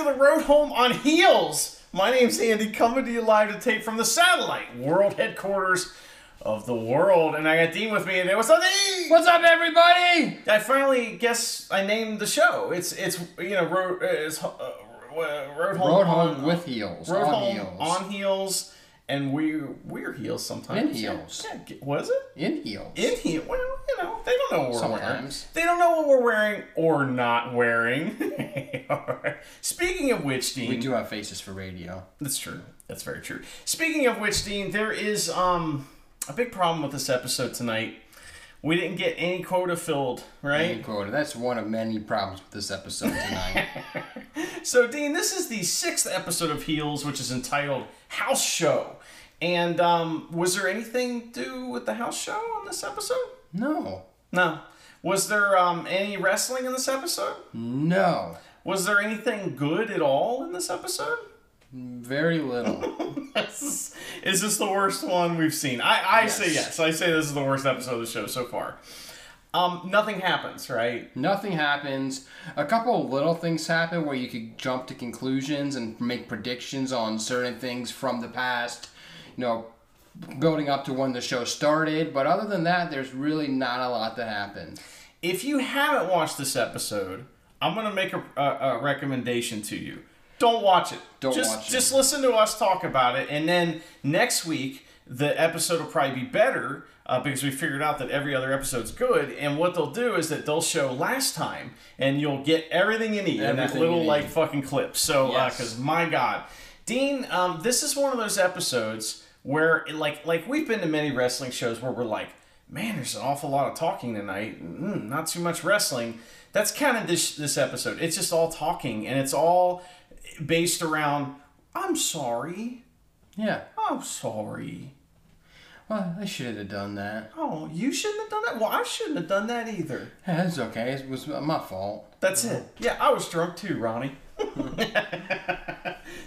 to the road home on heels. My name's Andy, coming to you live to tape from the satellite world headquarters of the world, and I got Dean with me. And what's up, Dean? What's up, everybody? I finally guess I named the show. It's it's you know road uh, it's, uh, road home Road on, with heels. road on home heels. on heels, and we we're heels sometimes. In heels. Yeah, was it? In heels. In heels. Well, you know, they don't know what we're wearing. Sometimes. They don't know what we're wearing or not wearing. Speaking of which, Dean, we do have faces for radio. that's true. That's very true. Speaking of which, Dean, there is um a big problem with this episode tonight. We didn't get any quota filled, right? Any quota. That's one of many problems with this episode tonight. So, Dean, this is the sixth episode of Heels, which is entitled House Show. And um, was there anything to do with the house show on this episode? no. No. Was there um, any wrestling in this episode? No. Was there anything good at all in this episode? Very little. is this the worst one we've seen? I, I say Yes. yes. I say this is the worst episode of the show so far. Um, nothing happens, right? Nothing happens. A couple of little things happen where you could jump to conclusions and make predictions on certain things from the past. You know, building up to when the show started. But other than that, there's really not a lot that happened. If you haven't watched this episode, I'm gonna make a, a, a recommendation to you. Don't watch it. Don't just, watch it. Just listen to us talk about it, and then next week the episode will probably be better uh, because we figured out that every other episode's good. And what they'll do is that they'll show last time, and you'll get everything you need in that little like fucking clip. So, Yes. because my God, Dean, um, this is one of those episodes where like like we've been to many wrestling shows where we're like, man, there's an awful lot of talking tonight, mm, not too much wrestling. That's kind of this this episode. It's just all talking, and it's all based around. I'm sorry. Yeah. I'm sorry. Well, I should have done that. Oh, you shouldn't have done that. Well, I shouldn't have done that either. Yeah, it's okay. It was my fault. That's it. Yeah, I was drunk too, Ronnie.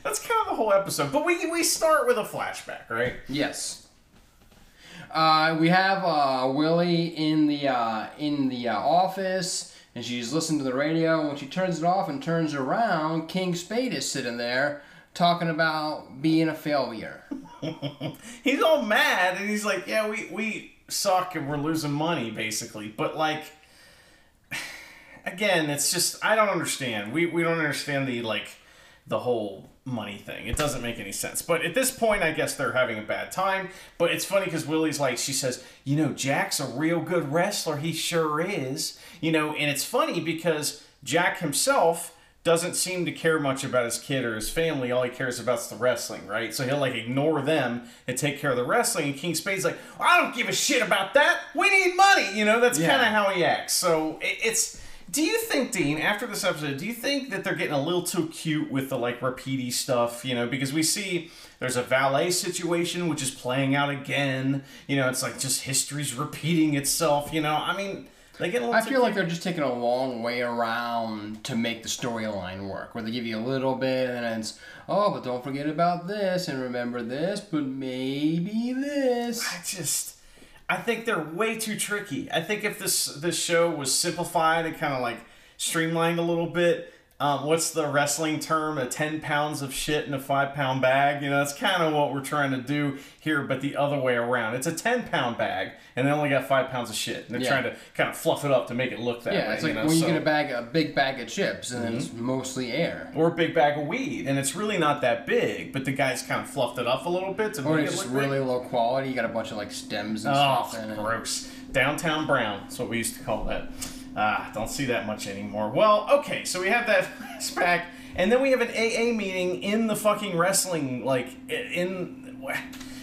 That's kind of the whole episode. But we we start with a flashback, right? Yes. Uh, we have uh, Willie in the uh, in the uh, office, and she's listening to the radio. And when she turns it off and turns around, King Spade is sitting there talking about being a failure. he's all mad and he's like, "Yeah, we we suck and we're losing money basically." But like again, it's just I don't understand. We we don't understand the like the whole money thing. It doesn't make any sense. But at this point, I guess they're having a bad time. But it's funny because Willie's like, she says, you know, Jack's a real good wrestler. He sure is. You know, and it's funny because Jack himself doesn't seem to care much about his kid or his family. All he cares about is the wrestling, right? So he'll like ignore them and take care of the wrestling. And King Spade's like, I don't give a shit about that. We need money. You know, that's Yeah. kind of how he acts. So it, it's. Do you think, Dean, after this episode, do you think that they're getting a little too cute with the like repeaty stuff? You know, because we see there's a valet situation which is playing out again. You know, it's like just history's repeating itself. You know, I mean, they get a little. I feel like they're just taking a long way around to make the storyline work, where they give you a little bit and then it's, oh, but don't forget about this and remember this, but maybe this. I just I think they're way too tricky. I think if this this show was simplified and kind of like streamlined a little bit, um, what's the wrestling term? A ten pounds of shit in a five pound bag. You know, that's kind of what we're trying to do here, but the other way around. It's a ten pound bag, and they only got five pounds of shit, and they're Yeah. trying to kind of fluff it up to make it look that Yeah, way. it's like you know? when you so- Mm-hmm. get a bag, a big bag of chips, and then it's mostly air. or a big bag of weed, and it's really not that big, but the guys kind of fluffed it up a little bit to Or make it's it just big. really low quality. You got a bunch of like stems and Oh, stuff in it. gross. Downtown Brown. That's what we used to call that. Ah, don't see that much anymore. Well, okay, so we have that flashback, and then we have an AA meeting in the fucking wrestling, like, in.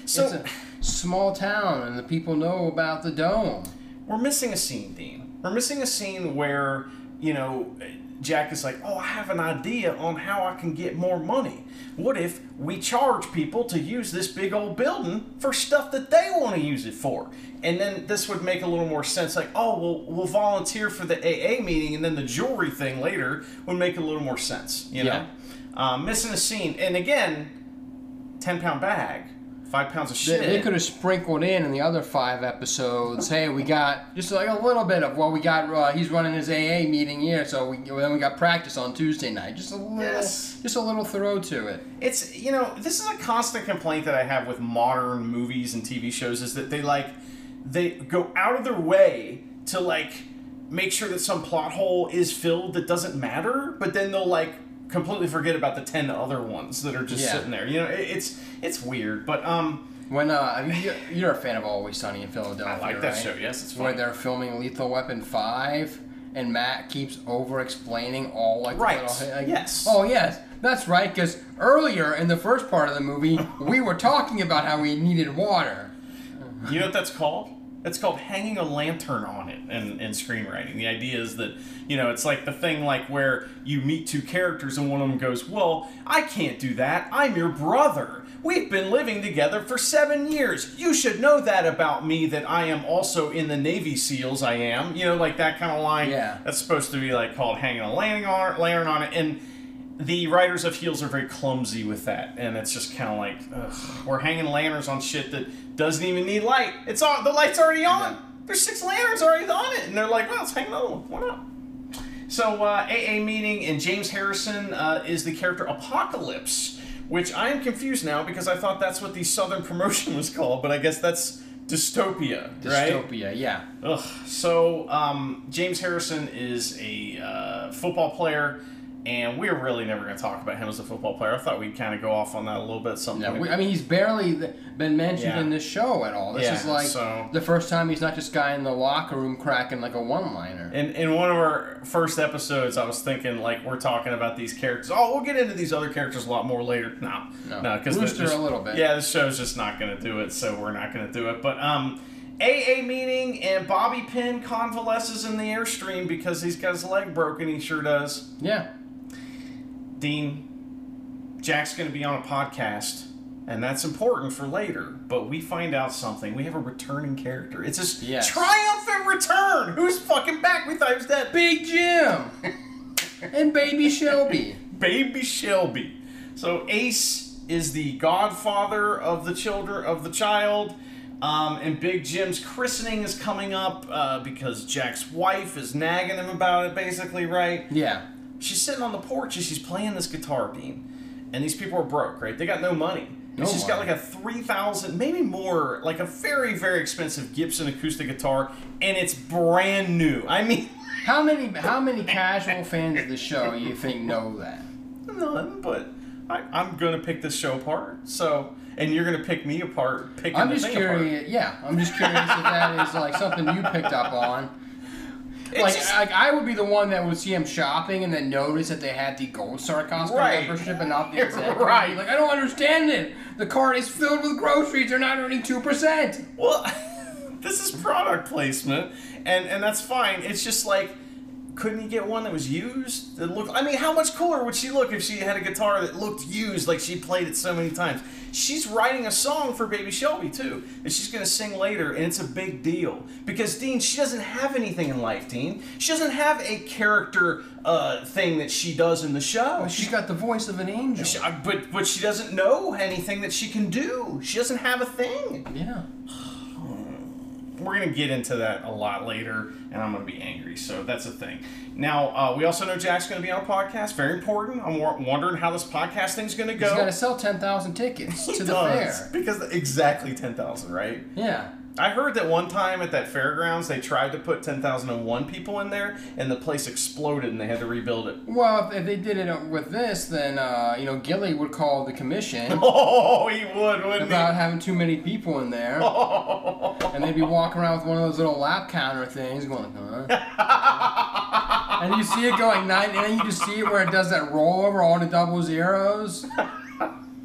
So, it's a small town, and the people know about the dome. we're missing a scene, Dean. We're missing a scene where, you know, Jack is like, oh, I have an idea on how I can get more money. What if we charge people to use this big old building for stuff that they want to use it for? And then this would make a little more sense. Like, oh, well, we'll volunteer for the AA meeting, and then the jewelry thing later would make a little more sense, you know? Yeah. Um, missing a scene. And again, 10 pound bag Five pounds of They, shit. they could have sprinkled in in the other five episodes. Hey, we got just like a little bit of well, we got uh, he's running his AA meeting here, so we then we got practice on Tuesday night. Just a little, Yes. just a little throw to it. It's you know this is a constant complaint that I have with modern movies and TV shows is that they like they go out of their way to like make sure that some plot hole is filled that doesn't matter, but then they'll like completely forget about the ten other ones that are just Yeah. sitting there. You know, it, it's it's weird, but um, When uh, I mean, you're, you're a fan of Always Sunny in Philadelphia, I like that right? show. Yes, it's Where they're filming Lethal Weapon five, and Matt keeps over explaining all like the Right. little- like, Yes. Oh yes, that's right. Because earlier in the first part of the movie, we were talking about how we needed water. You know what that's called? It's called hanging a lantern on it in, in screenwriting. The idea is that, you know, it's like the thing like where you meet two characters and one of them goes, Well, I can't do that. I'm your brother. We've been living together for seven years. You should know that about me, that I am also in the Navy SEALs, I am. You know, like that kind of line. Yeah. That's supposed to be like called hanging a lantern on lantern on it. And the writers of Heels are very clumsy with that, and it's just kind of like ugh, we're hanging lanterns on shit that doesn't even need light. It's on. The light's already on. There's six lanterns already on it, and they're like, well, let's hang another one. Why not? So uh, AA meeting, and James Harrison uh, is the character Apocalypse, which I am confused now because I thought that's what the Southern promotion was called, but I guess that's dystopia, right? Dystopia, yeah. Ugh. So um, James Harrison is a uh, football player, and we're really never going to talk about him as a football player. I thought we'd kind of go off on that a little bit. at Some Yeah, we, I mean, he's barely been mentioned Yeah. in this show at all. This Yeah, is like so- the first time he's not just guy in the locker room cracking like a one-liner. in, in one of our first episodes, I was thinking like we're talking about these characters. Oh, we'll get into these other characters a lot more later. No, No. no, because Rooster a little bit. Yeah, the show's just not going to do it, so we're not going to do it. But um, AA meeting and Bobby Pin convalesces in the airstream because he's got his leg broken. He sure does. Yeah. Dean, Jack's going to be on a podcast, and that's important for later. But we find out something. We have a returning character. It's this Yes. triumphant return. Who's fucking back? We thought he was dead. Big Jim and Baby Shelby. Baby Shelby. So Ace is the godfather of the children of the child. Um, and Big Jim's christening is coming up uh, because Jack's wife is nagging him about it, basically, right? Yeah. She's sitting on the porch and she's playing this guitar, Dean. And these people are broke, right? They got no money. And she's got like a 3000 maybe more, like a very, very expensive Gibson acoustic guitar, and it's brand new. I mean, How many how many casual fans of the show you think know that? none, but I, I'm going to pick this show apart. So, and you're going to pick me apart, picking I'm just thing apart. curious. Yeah, I'm just curious if that is like something you picked up on. Like, just- like I would be the one that would see him shopping and then notice that they had the Gold Star Costco Right. membership and not the executive. Right. Like I don't understand it. The cart is filled with groceries. They're not earning two percent. Well, this is product placement, and and that's fine. It's just like, couldn't you get one that was used? That looked. I mean, how much cooler would she look if she had a guitar that looked used, like she played it so many times? She's writing a song for Baby Shelby too, and she's gonna sing later, and it's a big deal because Dean, she doesn't have anything in life, Dean. She doesn't have a character uh, thing that she does in the show. She's got the voice of an angel. She- uh, but but she doesn't know anything that she can do. She doesn't have a thing. yeah. We're gonna get into that a lot later, and I'm gonna be angry. So that's a thing. Now uh, we also know Jack's gonna be on a podcast. Very important. I'm wondering how this podcast thing's gonna go. He's got to sell ten thousand tickets to the fair. because exactly ten thousand, right? Yeah. I heard that one time at that fairgrounds they tried to put ten thousand and one people in there, and the place exploded, and they had to rebuild it. Well, if, they did it with this, then uh, you know Gully would call the commission Oh, he would, wouldn't about he? having too many people in there, and they'd be walking around with one of those little lap counter things, going like, huh? and you see it going nine, and then you just see it where it does that rollover, all the double zeros.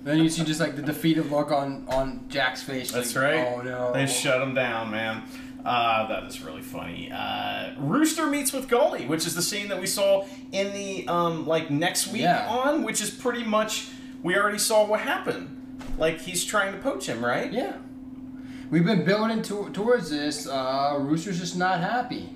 Then you see just like the defeated look on on Jack's face. That's like, right. Oh no. They shut him down, man. Uh, that is really funny. Uh, Rooster meets with Gully, which is the scene that we saw in the um, like next week Yeah. on, which is pretty much we already saw what happened. Like he's trying to poach him, right? Yeah. We've been building to, towards this. Uh, Rooster's just not happy.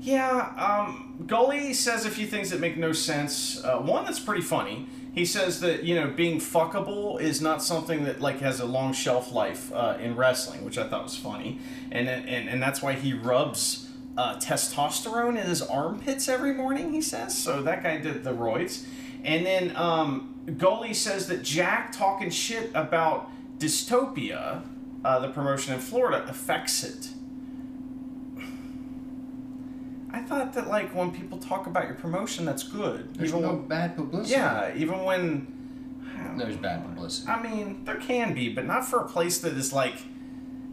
Yeah, um, Gully says a few things that make no sense. Uh, one that's pretty funny. He says that you know being fuckable is not something that like has a long shelf life uh, in wrestling, which I thought was funny, and and and that's why he rubs uh, testosterone in his armpits every morning. He says so. That guy did the roids, and then um, says that Jack talking shit about dystopia, uh, the promotion in Florida, affects it. I thought that like when people talk about your promotion, that's good. There's even no when, bad publicity. yeah, even when There's know. bad publicity. I mean, there can be, but not for a place that is like,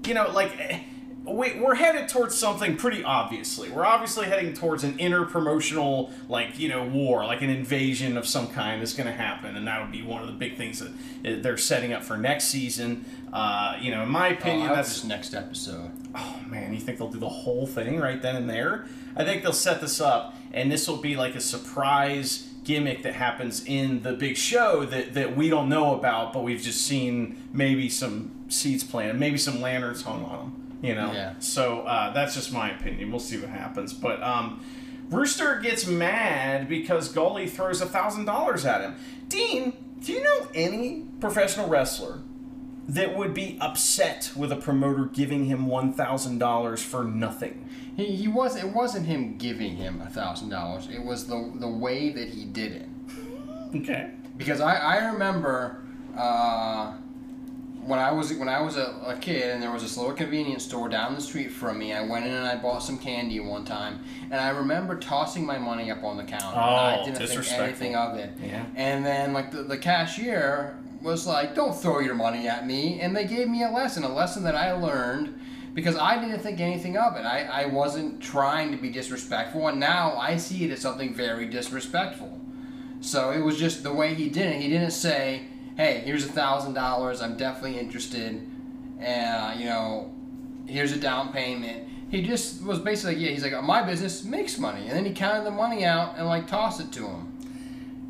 you know, like eh, we, we're headed towards something pretty obviously. We're obviously heading towards an inter promotional, like, you know, war, like an invasion of some kind is going to happen. And that would be one of the big things that eh, they're setting up for next season. Uh, you know, in my Oh, opinion, hope that's this next episode. Oh man, you think they'll do the whole thing right then and there? I think they'll set this up, and this will be like a surprise gimmick that happens in the big show that, that we don't know about, but we've just seen maybe some seeds planted, maybe some lanterns hung on them. You know. Yeah. So uh, that's just my opinion. We'll see what happens, but um, Rooster gets mad because Gully throws a thousand dollars at him. Dean, do you know any professional wrestler that would be upset with a promoter giving him one thousand dollars for nothing. He, he was it wasn't him giving him a thousand dollars. It was the the way that he did it. Okay. Because I, I remember uh, when I was when I was a, a kid and there was this little convenience store down the street from me. I went in and I bought some candy one time, and I remember tossing my money up on the counter. and I Oh, didn't think anything of it. Yeah. And then like the, the cashier was like, "Don't throw your money at me," and they gave me a lesson, a lesson that I learned. Because I didn't think anything of it. I, I wasn't trying to be disrespectful, and now I see it as something very disrespectful. So it was just the way he did it. He didn't say, "Hey, here's a thousand dollars. I'm definitely interested, and uh, you know, here's a down payment." He just was basically, yeah. He's like, "My business makes money," and then he counted the money out and like tossed it to him.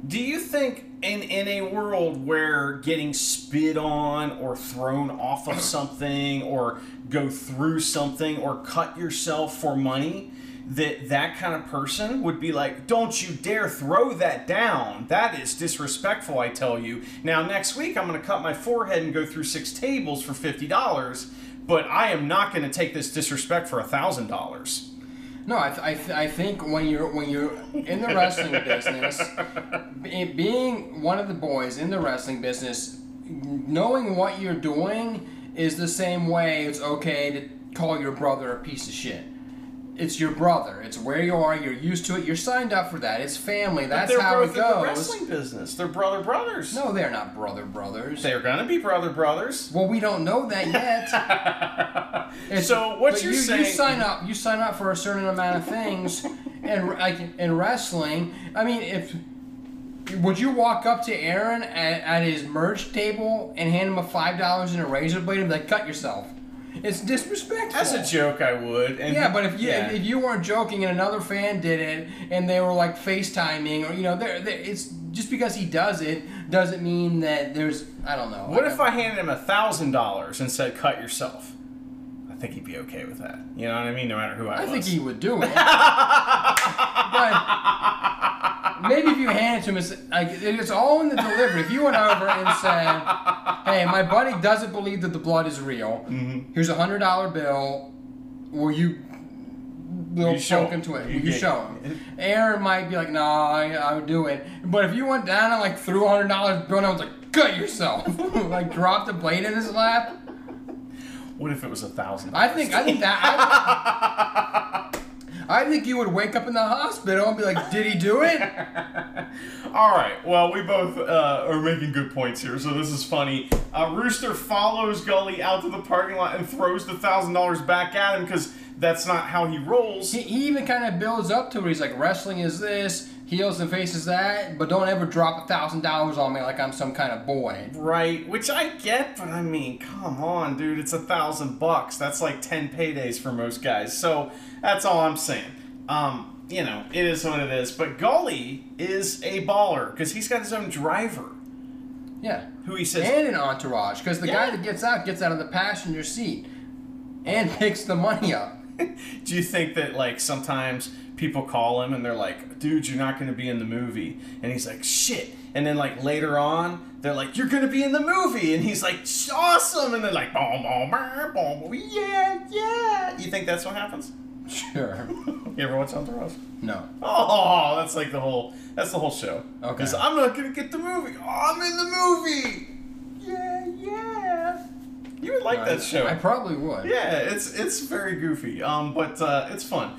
Do you think in in a world where getting spit on or thrown off of something or go through something or cut yourself for money that that kind of person would be like don't you dare throw that down. That is disrespectful i tell you. Now next week i'm going to cut my forehead and go through six tables for $50 but i am not going to take this disrespect for $1000 No, I, th- I, th- I think when you're when you're in the wrestling business, be- being one of the boys in the wrestling business, knowing what you're doing is the same way it's okay to call your brother a piece of shit. It's your brother. It's where you are. You're used to it. You're signed up for that. It's family. That's they're how both it in the goes. wrestling business they're brother brothers No, they're not brother brothers. They're gonna be brother brothers. well, we don't know that yet. It's- So what but you're you, saying? You sign up. You sign up for a certain amount of things, and like in wrestling, I mean, if would you walk up to Aaron at, at his merch table and hand him a five dollars and a razor blade and be like, "Cut yourself"? It's disrespectful. As a joke, I would. And Yeah, but if you yeah. if you weren't joking and another fan did it and they were like FaceTiming or you know, there it's just because he does it doesn't mean that there's I don't know. what if I handed him a thousand dollars and said, "Cut yourself"? I think he'd be okay with that. You know what I mean? No matter who I, I was. think he would do it. but maybe if you hand it to him, it's, like, it's all in the delivery. If you went over and said, "Hey, my buddy doesn't believe that the blood is real. Mm-hmm. Here's a hundred dollar bill. Will you?" Will You show poke him. into it. You Will you get- show him? Aaron might be like, "No, I, I would do it." But if you went down and like threw a hundred dollars bill and I was like, "Cut yourself!" like dropped the blade in his lap. What if it was a thousand? I think I think that I, I think you would wake up in the hospital and be like, "Did he do it?" All right. Well, we both uh, are making good points here, so this is funny. Uh, Rooster follows Gully out to the parking lot and throws the thousand dollars back at him because that's not how he rolls. He, he even kind of builds up to it. He's like, "Wrestling is this, heels and faces that, but don't ever drop a thousand dollars on me like I'm some kind of boy." Right, which I get, but I mean, come on, dude, it's a thousand bucks. That's like ten paydays for most guys. So that's all I'm saying. Um, you know, it is what it is. But Gully is a baller because he's got his own driver, Yeah, who he says, and an entourage because the Yeah. guy that gets out gets out of the passenger seat and picks the money up. Do you think that like sometimes people call him and they're like, "Dude, you're not going to be in the movie," and he's like, "Shit," and then like later on they're like, "You're going to be in the movie," and he's like, "Awesome," and they're like, "Boom, boom, boom, boom, boom, yeah, yeah." You think that's what happens? Sure. You ever watch Entourage? No. Oh, that's like the whole that's the whole show. Okay. 'Cause I'm not gonna get the movie. Oh, I'm in the movie. Yeah, yeah. You would like I- that show. I probably would. Yeah, it's it's very goofy. Um, but uh, it's fun.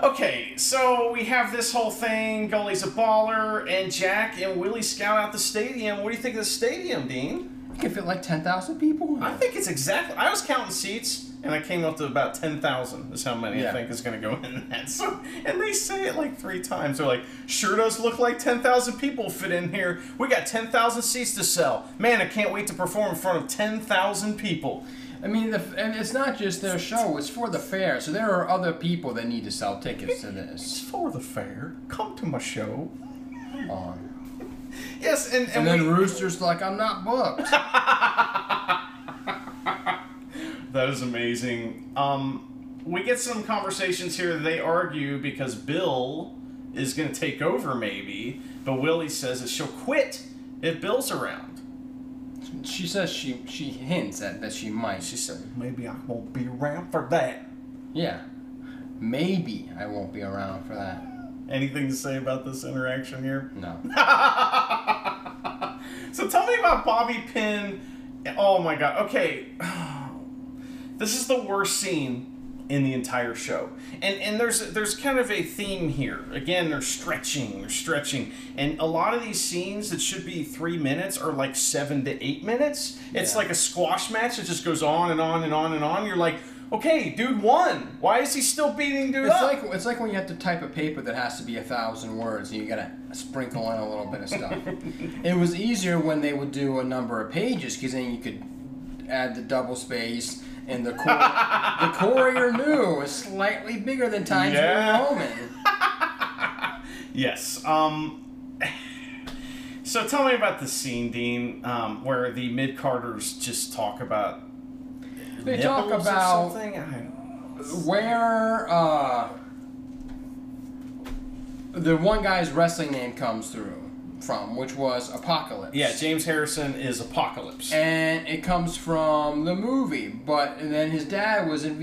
Okay, so we have this whole thing. Gully's a baller, and Jack and Willie scout out the stadium. What do you think of the stadium, Dean? You can fit like 10,000 people I think it's exactly. I was counting seats, and I came up to about ten thousand. Is how many I think is going to go in that. So, and they say it like three times. They're like, "Sure does look like ten thousand people fit in here. We got ten thousand seats to sell. Man, I can't wait to perform in front of ten thousand people." I mean, the, and it's not just their show, it's for the fair. So there are other people that need to sell tickets to this. It's for the fair. Come to my show. Come on. Yes, and and, And then we, Rooster's like, I'm not booked. that is amazing. Um, we get some conversations here. They argue because Bill is going to take over, maybe, but Willie says that she'll quit if Bill's around. she says she she hints at that she might. She said, "Maybe I won't be around for that." Yeah. Maybe I won't be around for that. Anything to say about this interaction here? No. So tell me about Bobby Pin. Oh my god. Okay. This is the worst scene in the entire show. And and there's there's kind of a theme here. Again, they're stretching, they're stretching. And a lot of these scenes that should be 3 minutes are like 7 to 8 minutes. It's like a squash match that just goes on and on and on and on. You're like, "Okay, dude won. Why is he still beating dude It's up?" like it's like when you have to type a paper that has to be a thousand words and you gotta sprinkle in a little bit of stuff. it was easier when they would do a number of pages because then you could add the double space and the Cor- the Courier New is slightly bigger than Times Yeah. New Roman. Yes. Um. So tell me about the scene, Dean, um, where the mid carders just talk about. They talk about something. I don't where uh, the one guy's wrestling name comes through from, which was Apocalypse. Yeah, James Harrison is Apocalypse. and it comes from the movie. But then his dad was in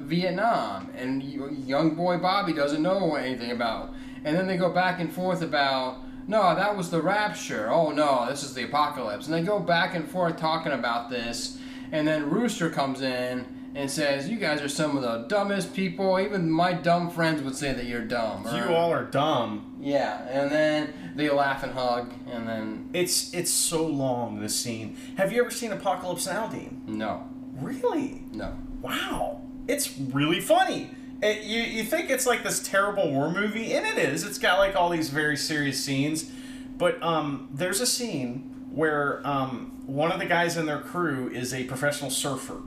Vietnam, and young boy Bobby doesn't know anything about. And then they go back and forth about, no, that was the rapture. Oh no, this is the apocalypse. And they go back and forth talking about this. And then Rooster comes in and says, "You guys are some of the dumbest people. Even my dumb friends would say that you're dumb." you all are dumb. Yeah, and then they laugh and hug, and then It's it's so long. This scene. Have you ever seen Apocalypse Now, Dean? no, Really? no. Wow, it's really funny. It, you, you think it's like this terrible war movie, and it is. It's got like all these very serious scenes, but um, there's a scene where um, one of the guys in their crew is a professional surfer,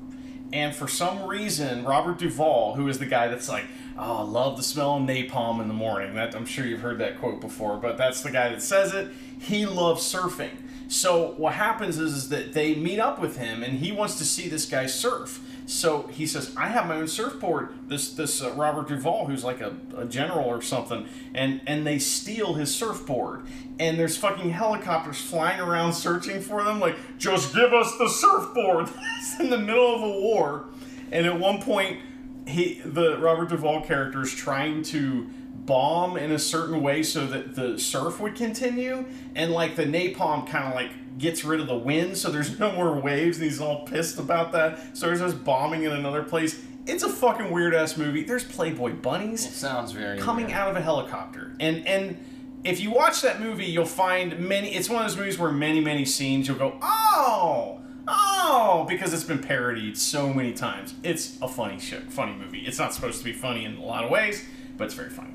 and for some reason, Robert Duvall, who is the guy that's like, "Oh, I love the smell of napalm in the morning." That I'm sure you've heard that quote before, but that's the guy that says it. He loves surfing. So what happens is, is that they meet up with him, and he wants to see this guy surf. So he says, "I have my own surfboard." This this uh, Robert Duvall, who's like a, a general or something, and and they steal his surfboard. And there's fucking helicopters flying around searching for them. Like, just give us the surfboard. it's in the middle of a war, and at one point, he the Robert Duvall character is trying to bomb in a certain way so that the surf would continue, and like the napalm kind of like gets rid of the wind, so there's no more waves, and he's all pissed about that. So there's just bombing in another place. It's a fucking weird ass movie. There's Playboy bunnies It sounds very coming weird. out of a helicopter. And and if you watch that movie, you'll find many. It's one of those movies where many many scenes you'll go, oh, oh, because it's been parodied so many times. It's a funny shit, funny movie. It's not supposed to be funny in a lot of ways, but it's very funny.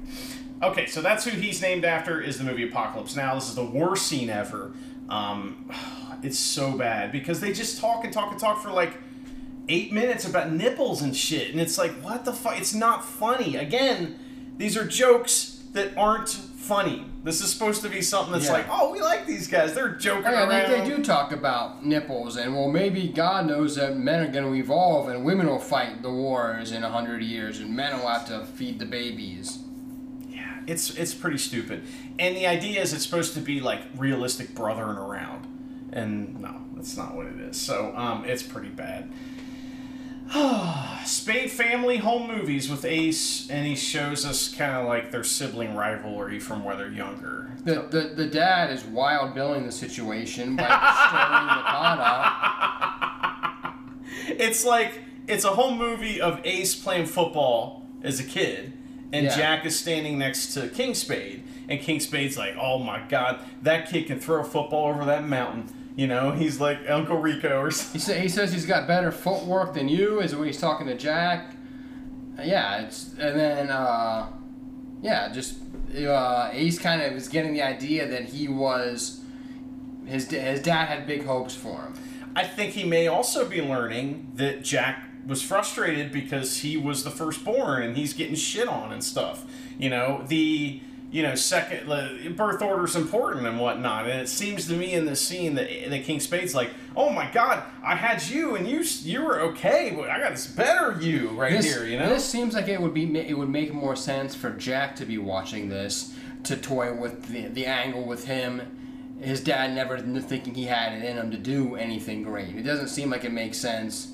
Okay, so that's who he's named after. Is the movie Apocalypse Now? This is the worst scene ever. Um, it's so bad because they just talk and talk and talk for like eight minutes about nipples and shit, and it's like, what the fuck? It's not funny. Again, these are jokes that aren't funny. This is supposed to be something that's Yeah. like, oh, we like these guys. They're joking yeah, around. they, they do talk about nipples, and well, maybe God knows that men are going to evolve, and women will fight the wars in a hundred years, and men will have to feed the babies. It's it's pretty stupid. And the idea is it's supposed to be like realistic brothering around, and no, that's not what it is. So um, it's pretty bad. Spade family home movies with Ace, and he shows us kind of like their sibling rivalry from when they're younger. The, the, the dad is wild billing the situation by destroying the pot It's like it's a home movie of Ace playing football as a kid, and Yeah. Jack is standing next to King Spade, and King Spade's like, "Oh my God, that kid can throw a football over that mountain." You know, he's like Uncle Rico or something. He, say, he says he's got better footwork than you, is when he's talking to Jack. Uh, Yeah, it's and then uh, yeah, just uh, Ace kind of is getting the idea that he was his his dad had big hopes for him. I think he may also be learning that Jack was frustrated because he was the firstborn and he's getting shit on and stuff. You know, the you know second birth is important and whatnot. And it seems to me in this scene that that King Spade's like, oh my god, I had you and you you were okay, but I got this better you right This, here. You know, this seems like it would be it would make more sense for Jack to be watching this to toy with the the angle with him. His dad never thinking he had it in him to do anything great. It doesn't seem like it makes sense.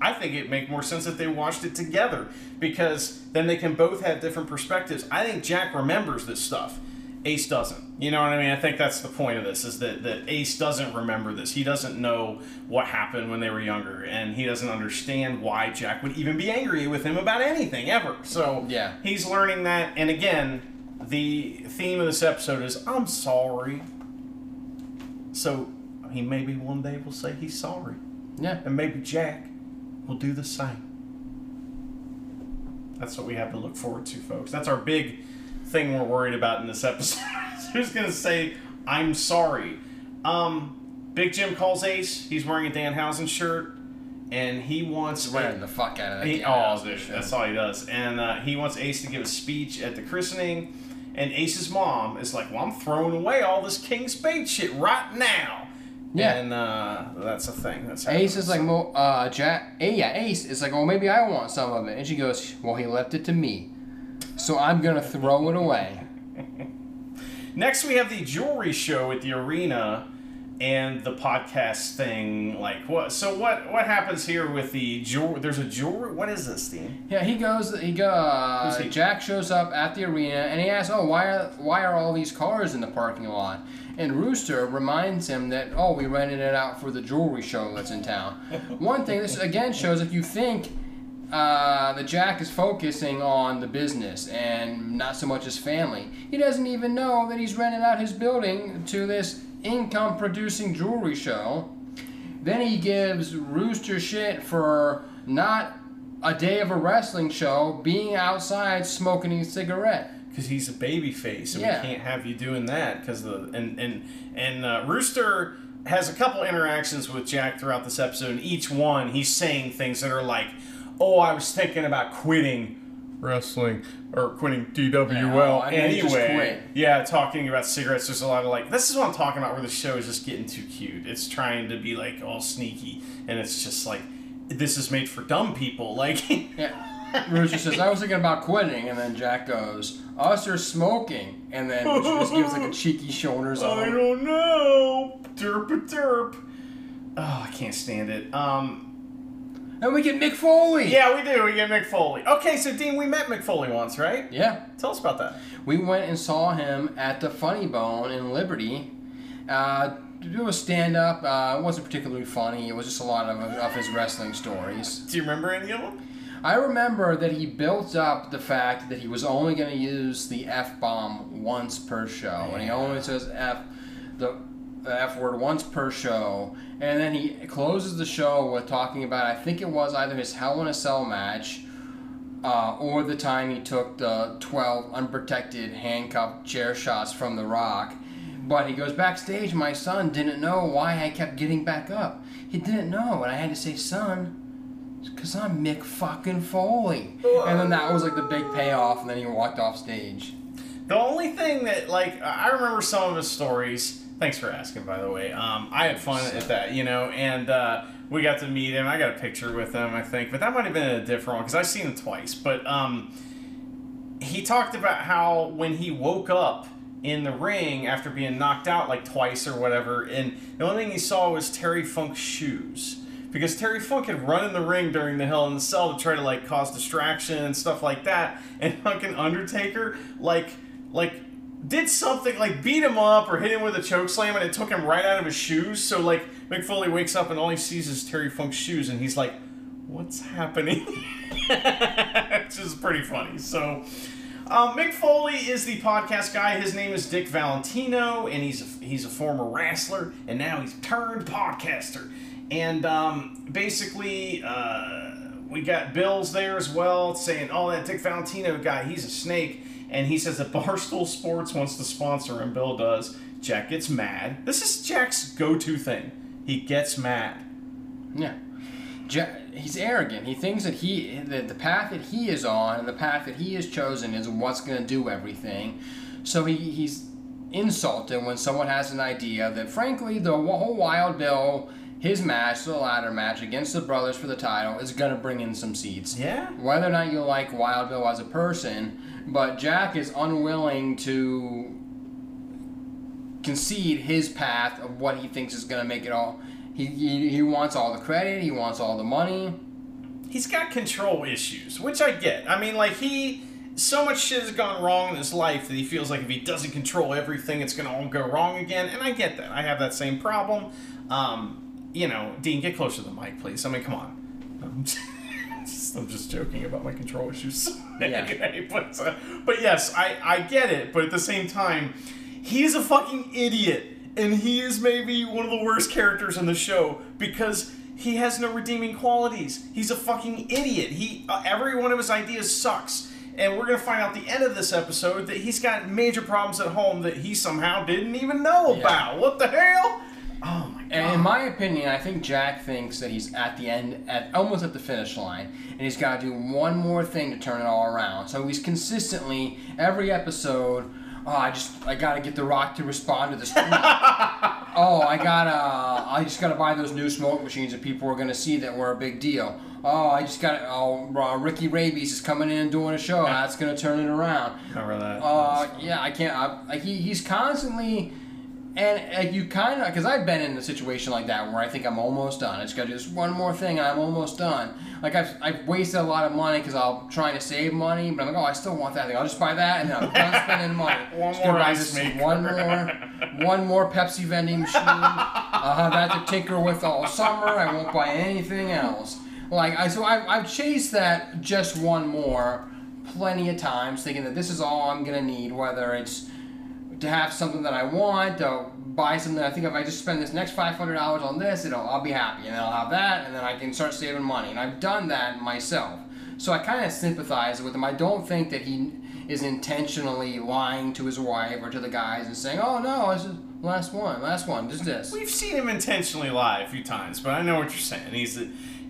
I think it'd make more sense if they watched it together because then they can both have different perspectives. I think Jack remembers this stuff. Ace doesn't. You know what I mean? I think that's the point of this is that, that Ace doesn't remember this. He doesn't know what happened when they were younger and he doesn't understand why Jack would even be angry with him about anything ever. So Yeah. he's learning that and again, the theme of this episode is I'm sorry. So he maybe one day will say he's sorry. Yeah. And maybe Jack will do the same. That's what we have to look forward to, folks. That's our big thing we're worried about in this episode. Who's going to say, I'm sorry? Um, Big Jim calls Ace. He's wearing a Dan Danhausen shirt. And he wants. Wearing the fuck out of that. He, oh, dude, that's all he does. And uh, he wants Ace to give a speech at the christening. And Ace's mom is like, "Well, I'm throwing away all this King Spade shit right now." Yeah. And uh, that's a thing. That's Ace is like, well, uh, Jack. eh, yeah, Ace is like, well, maybe I want some of it, and she goes, well, he left it to me, so I'm gonna throw it away. Next, we have the jewelry show at the arena, and the podcast thing. Like what? So what? What happens here with the jewelry? There's a jewelry. What is this thing? Yeah, he goes. He goes Uh, he? Jack shows up at the arena, and he asks, "Oh, why are why are all these cars in the parking lot?" And Rooster reminds him that, "Oh, we rented it out for the jewelry show that's in town." One thing this again shows if you think uh, that Jack is focusing on the business and not so much his family, he doesn't even know that he's rented out his building to this income-producing jewelry show. Then he gives Rooster shit for not a day of a wrestling show being outside smoking a cigarette. Because he's a baby face, and Yeah. we can't have you doing that. Because the and and and uh, Rooster has a couple interactions with Jack throughout this episode. And each one, he's saying things that are like, "Oh, I was thinking about quitting." Wrestling or quitting DWL Yeah, I mean, anyway. Yeah, talking about cigarettes. There's a lot of like, this is what I'm talking about where the show is just getting too cute. It's trying to be like all sneaky, and it's just like, this is made for dumb people. Like, Yeah. Rooster says, I was thinking about quitting, and then Jack goes, Us are smoking? And then Rooster just gives like a cheeky shoulders I on. don't know. Derp a derp. Oh, I can't stand it. Um, And we get Mick Foley! yeah, we do. We get Mick Foley. Okay, so Dean, we met Mick Foley once, right? Yeah. Tell us about that. We went and saw him at the Funny Bone in Liberty. Uh, to do a stand up. Uh, it wasn't particularly funny. It was just a lot of, of his wrestling stories. Do you remember any of them? I remember that he built up the fact that he was only going to use the F bomb once per show, and he only says F the, the F word once per show, and then he closes the show with talking about I think it was either his Hell in a Cell match. Uh, or the time he took the 12 unprotected handcuffed chair shots from The Rock. But he goes backstage, my son didn't know why I kept getting back up. He didn't know, and I had to say, son, because I'm Mick fucking Foley. And then that was like the big payoff, and then he walked off stage. The only thing that, like, I remember some of his stories. Thanks for asking, by the way. Um, I had fun at that, you know, and uh, we got to meet him. I got a picture with him, I think, but that might have been a different one because I've seen him twice. But um, he talked about how when he woke up in the ring after being knocked out like twice or whatever, and the only thing he saw was Terry Funk's shoes. Because Terry Funk had run in the ring during the Hell in the Cell to try to like cause distraction and stuff like that, and fucking Undertaker like like did something like beat him up or hit him with a choke slam and it took him right out of his shoes. So like Mick Foley wakes up and all he sees is Terry Funk's shoes and he's like, "What's happening?" Which is pretty funny. So. Um, Mick Foley is the podcast guy. His name is Dick Valentino, and he's a, he's a former wrestler, and now he's turned podcaster. And um, basically, uh, we got Bills there as well, saying, "Oh, that Dick Valentino guy, he's a snake." And he says that Barstool Sports wants to sponsor him. Bill does. Jack gets mad. This is Jack's go-to thing. He gets mad. Yeah. Jack, he's arrogant. He thinks that he that the path that he is on and the path that he has chosen is what's going to do everything. So he, he's insulted when someone has an idea that, frankly, the whole Wild Bill, his match, the ladder match against the brothers for the title, is going to bring in some seats. Yeah. Whether or not you like Wild Bill as a person, but Jack is unwilling to concede his path of what he thinks is going to make it all. He, he, he wants all the credit. He wants all the money. He's got control issues, which I get. I mean, like he so much shit has gone wrong in his life that he feels like if he doesn't control everything, it's gonna all go wrong again. And I get that. I have that same problem. Um, you know, Dean, get closer to the mic, please. I mean, come on. I'm just, I'm just joking about my control issues. Yeah. but, uh, but yes, I, I get it. But at the same time, he's a fucking idiot. And he is maybe one of the worst characters in the show because he has no redeeming qualities. He's a fucking idiot. He uh, every one of his ideas sucks. And we're gonna find out at the end of this episode that he's got major problems at home that he somehow didn't even know Yeah. about. What the hell? Oh my god. And in my opinion, I think Jack thinks that he's at the end, at almost at the finish line, and he's got to do one more thing to turn it all around. So he's consistently every episode. Oh, I just I gotta get the Rock to respond to this. oh, I gotta I just gotta buy those new smoke machines that people are gonna see that were a big deal. Oh, I just got oh uh, Ricky Rabies is coming in and doing a show. That's gonna turn it around. Remember that? Uh, yeah, I can't. I, like he, he's constantly, and uh, you kind of, because I've been in a situation like that where I think I'm almost done. I just got to do this one more thing, and I'm almost done. Like I've, I've wasted a lot of money because I'm trying to save money, but I'm like, oh, I still want that thing. I'll just buy that, and then I'm done spending money. One Just gonna more ice this- maker. One more, one more Pepsi vending machine. I'll have that to tinker with all summer. I won't buy anything else. Like I, so I, I've chased that just one more plenty of times, thinking that this is all I'm gonna need, whether it's to have something that I want, to buy something. I think if I just spend this next five hundred dollars on this, it'll I'll be happy, and then I'll have that, and then I can start saving money. And I've done that myself, so I kind of sympathize with him. I don't think that he is intentionally lying to his wife or to the guys and saying, "Oh no, this is last one, last one, just this." We've seen him intentionally lie a few times, but I know what you're saying. He's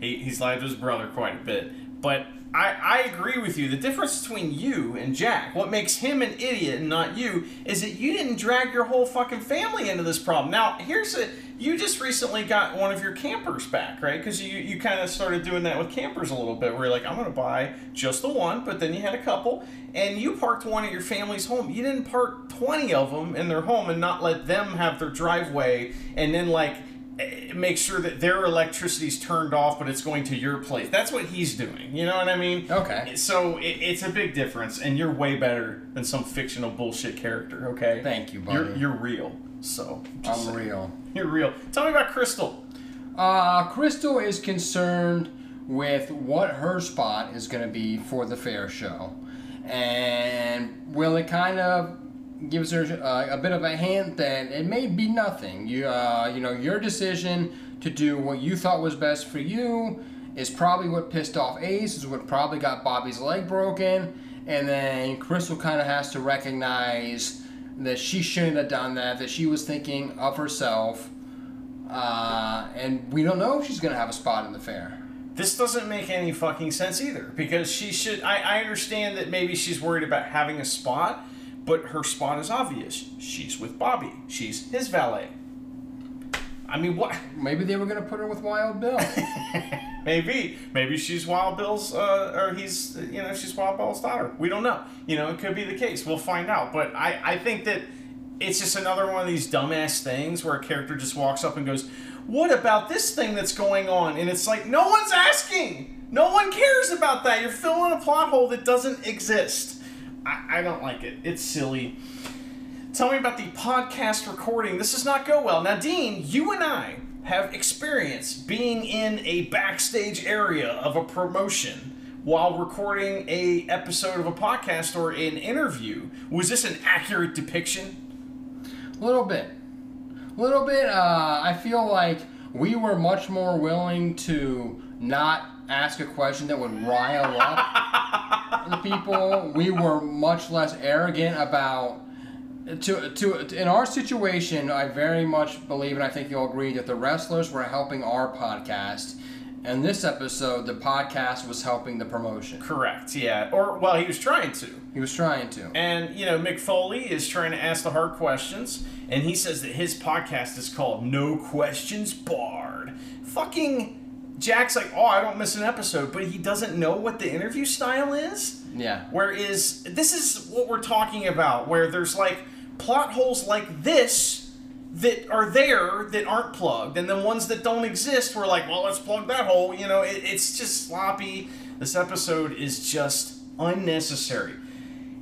he, he's lied to his brother quite a bit. But I, I agree with you. The difference between you and Jack, what makes him an idiot and not you, is that you didn't drag your whole fucking family into this problem. Now, here's a you just recently got one of your campers back, right? Because you, you kind of started doing that with campers a little bit, where you're like, I'm going to buy just the one, but then you had a couple, and you parked one at your family's home. You didn't park 20 of them in their home and not let them have their driveway, and then, like, make sure that their electricity's turned off, but it's going to your place. That's what he's doing. You know what I mean? Okay. So it, it's a big difference, and you're way better than some fictional bullshit character. Okay. Thank you, You're buddy. you're real. So just I'm saying. real. You're real. Tell me about Crystal. Uh, Crystal is concerned with what her spot is going to be for the fair show. And will it kind of gives her uh, a bit of a hint that it may be nothing. You, uh, you know, your decision to do what you thought was best for you is probably what pissed off Ace, is what probably got Bobby's leg broken. And then Crystal kind of has to recognize that she shouldn't have done that, that she was thinking of herself. Uh, and we don't know if she's going to have a spot in the fair. This doesn't make any fucking sense either because she should. I, I understand that maybe she's worried about having a spot, but her spot is obvious. She's with Bobby. She's his valet. I mean, what? Maybe they were gonna put her with Wild Bill. Maybe, maybe she's Wild Bill's, uh, or he's, you know, she's Wild Bill's daughter. We don't know. You know, it could be the case. We'll find out. But I, I think that it's just another one of these dumbass things where a character just walks up and goes, "What about this thing that's going on?" And it's like, no one's asking. No one cares about that. You're filling a plot hole that doesn't exist. I, I don't like it. It's silly. Tell me about the podcast recording. This does not go well. Now, Dean, you and I have experience being in a backstage area of a promotion while recording a episode of a podcast or an interview. Was this an accurate depiction? A little bit. A little bit. Uh, I feel like we were much more willing to not ask a question that would rile up people. We were much less arrogant about. To, to in our situation, I very much believe, and I think you'll agree, that the wrestlers were helping our podcast. And this episode, the podcast was helping the promotion. Correct, yeah. Or, well, he was trying to. He was trying to. And, you know, Mick Foley is trying to ask the hard questions, and he says that his podcast is called No Questions Barred. Fucking Jack's like, oh, I don't miss an episode, but he doesn't know what the interview style is. Yeah. Whereas this is what we're talking about, where there's like plot holes like this that are there that aren't plugged, and then ones that don't exist, we're like, well, let's plug that hole. You know, it, it's just sloppy. This episode is just unnecessary.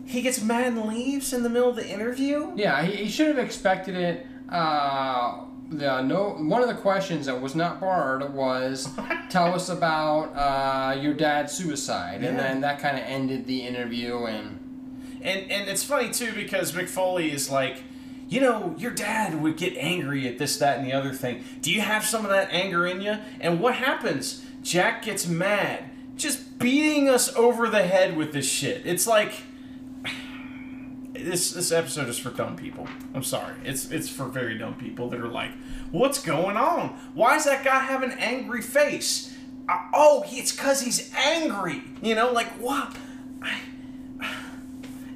He gets mad and leaves in the middle of the interview. Yeah, he, he should have expected it. Uh, no one of the questions that was not barred was tell us about uh, your dad's suicide, and then that kind of ended the interview. And And and it's funny too because Mick Foley is like, you know, your dad would get angry at this, that, and the other thing. Do you have some of that anger in you? And what happens? Jack gets mad, just beating us over the head with this shit. It's like this this episode is for dumb people. I'm sorry. It's it's for very dumb people that are like, what's going on? Why does that guy have an angry face? Uh, oh, it's because he's angry. You know, like what? I,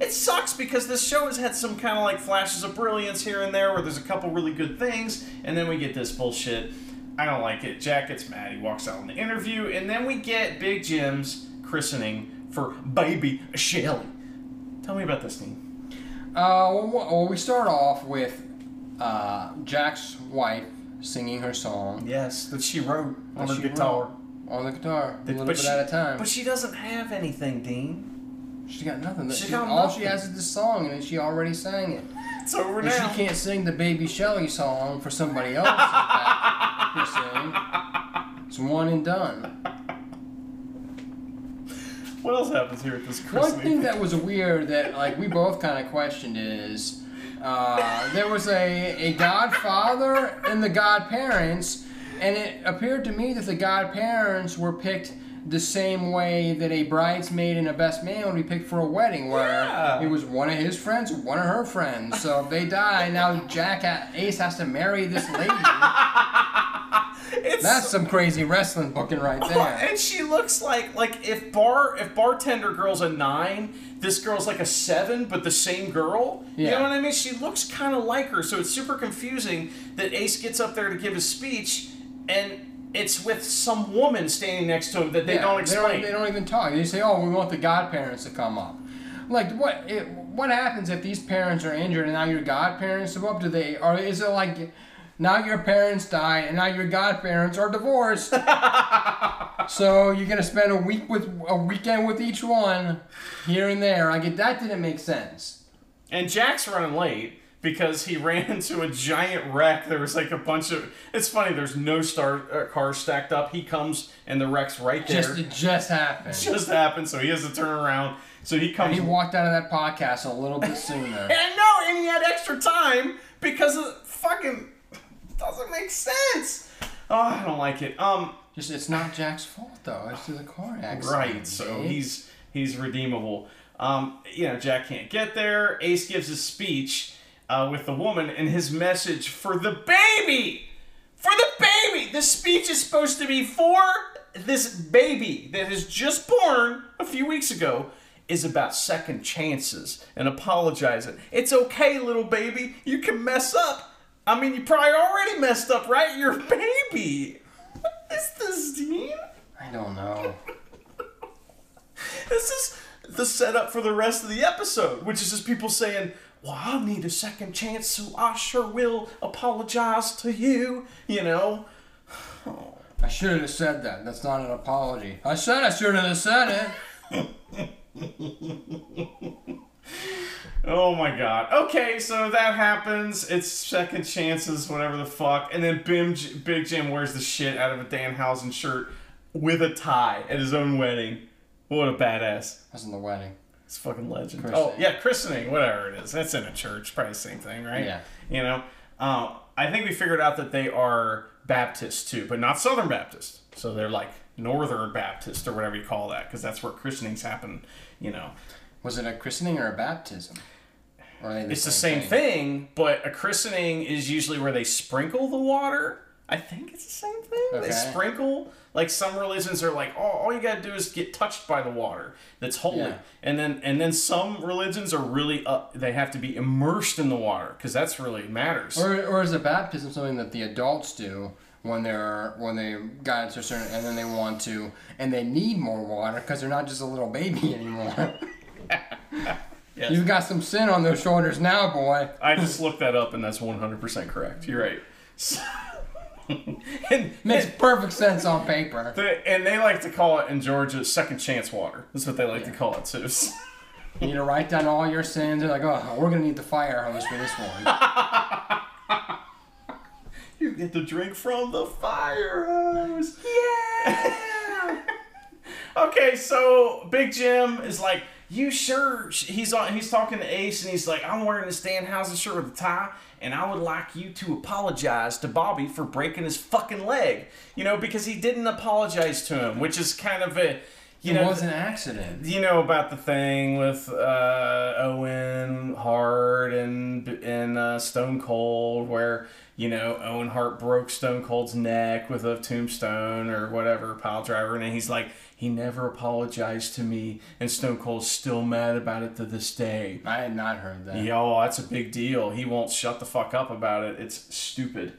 it sucks because this show has had some kind of like flashes of brilliance here and there where there's a couple really good things, and then we get this bullshit. I don't like it. Jack gets mad. He walks out in the interview, and then we get Big Jim's christening for baby Shelly. Tell me about this thing. Uh, well, we start off with uh, Jack's wife singing her song Yes, that she wrote on that she guitar. on the guitar, a That- little but bit she, at a time. But she doesn't have anything, Dean. She's got nothing. She's She- got all nothing. she has is this song, and she already sang it. It's over And now. she can't sing the Baby Shelley song for somebody else to sing. It's one and done. What else happens here at this One thing that was weird that like we both kind of questioned is uh, there was a, a godfather and the godparents, and it appeared to me that the godparents were picked the same way that a bridesmaid and a best man would be picked for a wedding, where Yeah. it was one of his friends one of her friends. So if they die, now Jack Ace has to marry this lady. It's That's some crazy wrestling booking right there. and she looks like like if bar if bartender girl's a nine, this girl's like a seven, but the same girl. You know what I mean? She looks kind of like her, so it's super confusing that Ace gets up there to give his speech, and it's with some woman standing next to him that they Yeah, don't They explain. don't, they don't even talk. They say, "Oh, we want the godparents to come up." Like, what? It, what happens if these parents are injured and now your godparents come up? Do they? Or is it like now your parents die, and now your godparents are divorced? so you're gonna spend a week with a weekend with each one, here and there. I get that didn't make sense. And Jack's running late because he ran into a giant wreck. There was like a bunch of. It's funny. There's no star uh, cars stacked up. He comes and the wreck's right there. Just it just happened. just happened, so he has to turn around. So he comes. And he walked out of that podcast a little bit sooner. and no, and he had extra time because of fucking doesn't make sense. Oh, I don't like it. Um, Just it's not Jack's fault though. It's the car accident. right. So he's he's redeemable. Um, you know, Jack can't get there. Ace gives his speech uh, with the woman and his message for the baby. For the baby. This speech is supposed to be for this baby that is just born a few weeks ago. is about second chances and apologizing. It's okay, little baby. You can mess up. I mean, you probably already messed up, right? You're a baby. What is this, Dean? I don't know. This is the setup for the rest of the episode, which is just people saying, Well, I need a second chance, so I sure will apologize to you, you know? I shouldn't have said that. That's not an apology. I said I shouldn't have said it. Oh my god. Okay, so that happens. It's second chances, whatever the fuck. And then Bim, Big Jim wears the shit out of a Danhausen shirt with a tie at his own wedding. What a badass. That's in the wedding. It's fucking legend. Christening. Oh, yeah, christening, whatever it is. That's in a church. Probably the same thing, right? Yeah. You know? Uh, I think we figured out that they are Baptist too, but not Southern Baptist. So they're like Northern Baptist or whatever you call that, because that's where christenings happen, you know. Was it a christening or a baptism? Or the It's the same thing, but a christening is usually where they sprinkle the water. I think it's the same thing. They sprinkle. Like some religions are like, oh, all you gotta do is get touched by the water that's holy, Yeah. and then and then some religions are really up. They have to be immersed in the water because that's really matters. Or, or is a baptism something that the adults do when they're when they got into a certain and then they want to and they need more water because they're not just a little baby anymore. Yes. You've got some sin on those shoulders now, boy. I just looked that up, and that's one hundred percent correct. You're right. So- and, Makes perfect sense on paper. they, and they like to call it in Georgia second chance water. That's what they like to call it too. You need to write down all your sins. They're like, oh, we're gonna need the fire hose for this one. You get to drink from the fire hose. Yeah. okay, so Big Jim is like, "You sure?" He's on. He's talking to Ace, and he's like, "I'm wearing this Danhausen shirt with a tie, and I would like you to apologize to Bobby for breaking his fucking leg. You know, because he didn't apologize to him, which is kind of a, you It know, was an accident. you know about the thing with uh, Owen Hart and and uh, Stone Cold, where you know Owen Hart broke Stone Cold's neck with a tombstone or whatever pile driver, and he's like, he never apologized to me, and Stone Cold's still mad about it to this day. I had not heard that. Yo, that's a big deal. He won't shut the fuck up about it. It's stupid.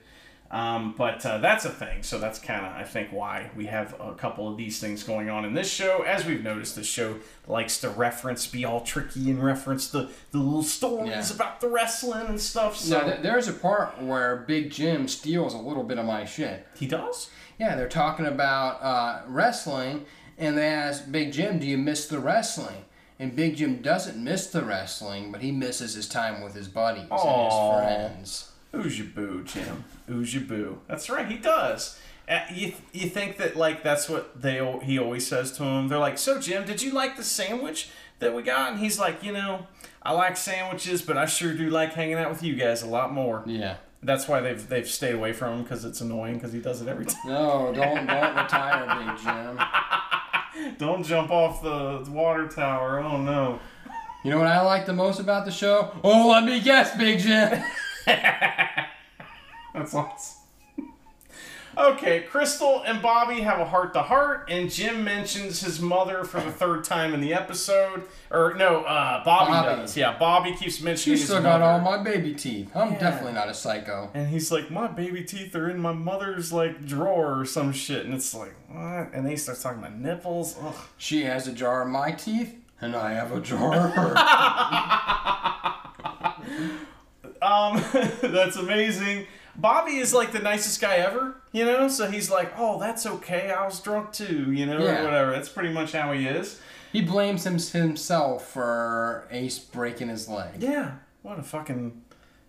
Um, but uh, that's a thing. So that's kind of, I think, why we have a couple of these things going on in this show. As we've noticed, the show likes to reference, be all tricky and reference the, the little stories Yeah. about the wrestling and stuff. So Now, th- there's a part where Big Jim steals a little bit of my shit. he does. Yeah, they're talking about uh, wrestling, and they ask Big Jim, "Do you miss the wrestling?" And Big Jim doesn't miss the wrestling, but he misses his time with his buddies Aw. and his friends. Ooze your boo, Jim. Ooze your boo. That's right, he does. Uh, you, you think that like that's what they al- he always says to him? They're like, "So Jim, did you like the sandwich that we got?" And he's like, "You know, I like sandwiches, but I sure do like hanging out with you guys a lot more." Yeah. That's why they've they've stayed away from him because it's annoying because he does it every time. No, don't don't retire, Big Jim. Don't jump off the water tower. Oh no. You know what I like the most about the show? Oh, let me guess, Big Jim. That's awesome. Okay, Crystal and Bobby have a heart to heart, and Jim mentions his mother for the third time in the episode. Or no, uh, Bobby, Bobby. does. Yeah, Bobby keeps mentioning You his still got mother. all my baby teeth. I'm Yeah. definitely not a psycho. and he's like, my baby teeth are in my mother's like drawer or some shit, and it's like, what? And then he starts talking about nipples. Ugh. She has a jar of my teeth, and I have a jar of her. Um, that's amazing. Bobby is like the nicest guy ever, you know. So he's like, "Oh, that's okay. I was drunk too, you know, Yeah. or whatever." That's pretty much how he is. He blames him, himself for Ace breaking his leg. Yeah, what a fucking.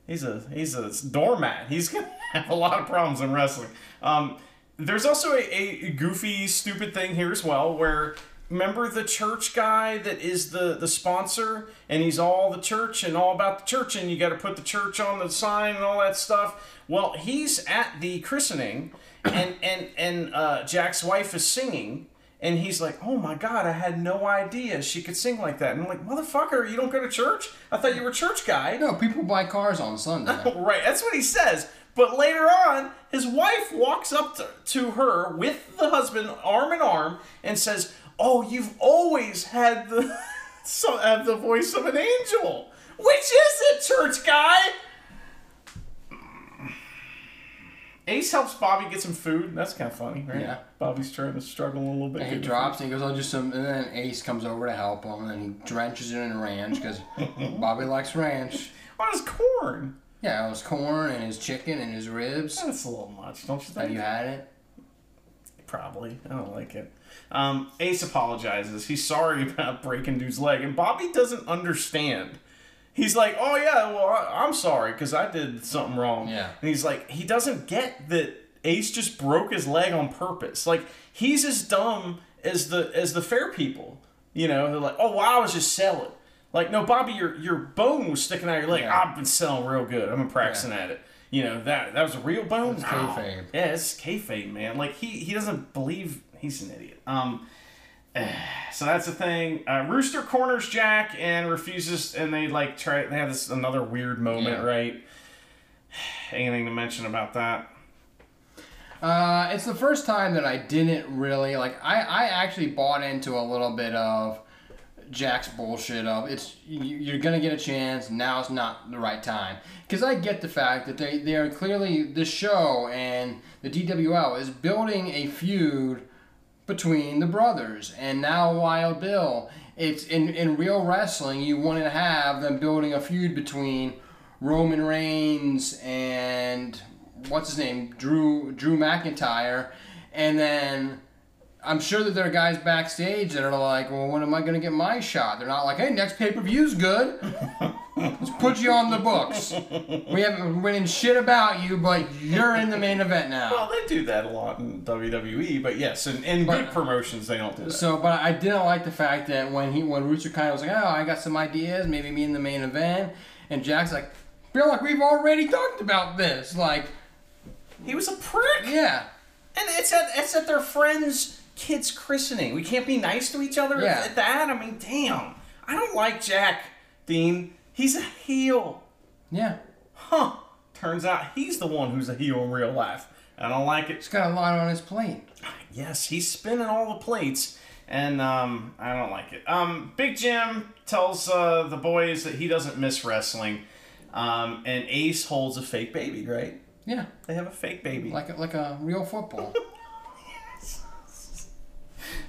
He's a he's a doormat. He's gonna have a lot of problems in wrestling. Um, there's also a, a goofy, stupid thing here as well, where remember the church guy that is the the sponsor, and he's all the church and all about the church, and you got to put the church on the sign and all that stuff. Well, he's at the christening, and and and uh, Jack's wife is singing. And he's like, "Oh my God, I had no idea she could sing like that." And I'm like, "Motherfucker, you don't go to church? I thought you were a church guy." No, people buy cars on Sunday. Right, that's what he says. But later on, his wife walks up to, to her with the husband, arm in arm, and says, "Oh, you've always had the so have the voice of an angel. Which is it, church guy? Mm. Ace helps Bobby get some food. That's kind of funny, right? Yeah. Bobby's trying to struggle a little bit. And he drops and he goes, "Oh, just some." And then Ace comes over to help him, and he drenches it in ranch because Bobby likes ranch. food. On his corn. Yeah, his corn and his chicken and his ribs. That's a little much, don't you think? Have you had it? Probably. I don't like it. Um, Ace apologizes. He's sorry about breaking dude's leg, and Bobby doesn't understand. He's like, "Oh yeah, well I, I'm sorry because I did something wrong." Yeah. And he's like, he doesn't get that Ace just broke his leg on purpose. Like he's as dumb as the as the fair people. You know, they're like, "Oh, well, I was just selling." Like, no, Bobby, your your bone was sticking out of your leg. Yeah. I've been selling real good. I've been practicing at it. You know that that was a real bone. It's No. kayfabe. Yeah, it's kayfabe, man. Like he he doesn't believe he's an idiot. Um, so that's the thing. Uh, Rooster corners Jack and refuses, and they like try. They have this another weird moment, Yeah. right? Anything to mention about that? Uh, it's the first time that I didn't really like. I I actually bought into a little bit of Jack's bullshit of it's you- you're gonna get a chance. Now's not the right time because I get the fact that they they are clearly this show and the DWL is building a feud between the brothers and now Wild Bill. It's in in real wrestling you want to have them building a feud between Roman Reigns and what's his name Drew Drew McIntyre, and then I'm sure that there are guys backstage that are like, well, when am I going to get my shot? They're not like, hey, next pay per view's good. Let's put you on the books. We haven't winning shit about you, but you're in the main event now. Well, they do that a lot in WWE, but yes, in, in But- big promotions they don't do that. So, but I didn't like the fact that when he when Rooster kind of was like, oh, I got some ideas, maybe me in the main event, and Jack's like, feel like we've already talked about this. Like, He was a prick, yeah, and it's at it's at their friend's kid's christening. We can't be nice to each other Yeah. at that. I mean, damn. I don't like Jack Dean. He's a heel. yeah, Huh. Turns out he's the one who's a heel in real life. I don't like it. he's got a lot on his plate. Yes, he's spinning all the plates, and um, I don't like it. Um, Big Jim tells uh, the boys that he doesn't miss wrestling, um, and Ace holds a fake baby. Right? Yeah, They have a fake baby. like a, like a real football.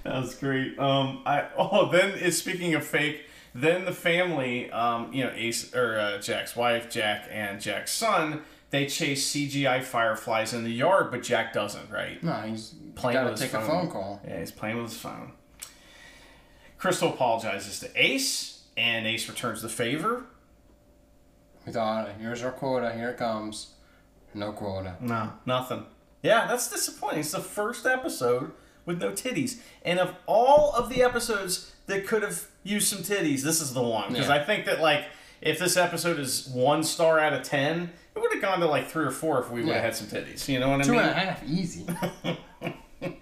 That was great. Um, I oh then is speaking of fake. Then the family, um, you know, Ace or uh, Jack's wife, Jack, and Jack's son, they chase CGI fireflies in the yard, but Jack doesn't. Right? No, he's Playing got to with his take a phone call. Yeah, he's playing with his phone. Crystal apologizes to Ace, and Ace returns the favor. We thought, here's our quota, here it comes. No quota. No, nothing. Yeah, that's disappointing. It's the first episode with no titties, and of all of the episodes that could have used some titties, this is the one because Yeah. I think that like if this episode is one star out of ten, it would have gone to like three or four if we would have Yeah. had some titties. You know what I mean? and a half, easy.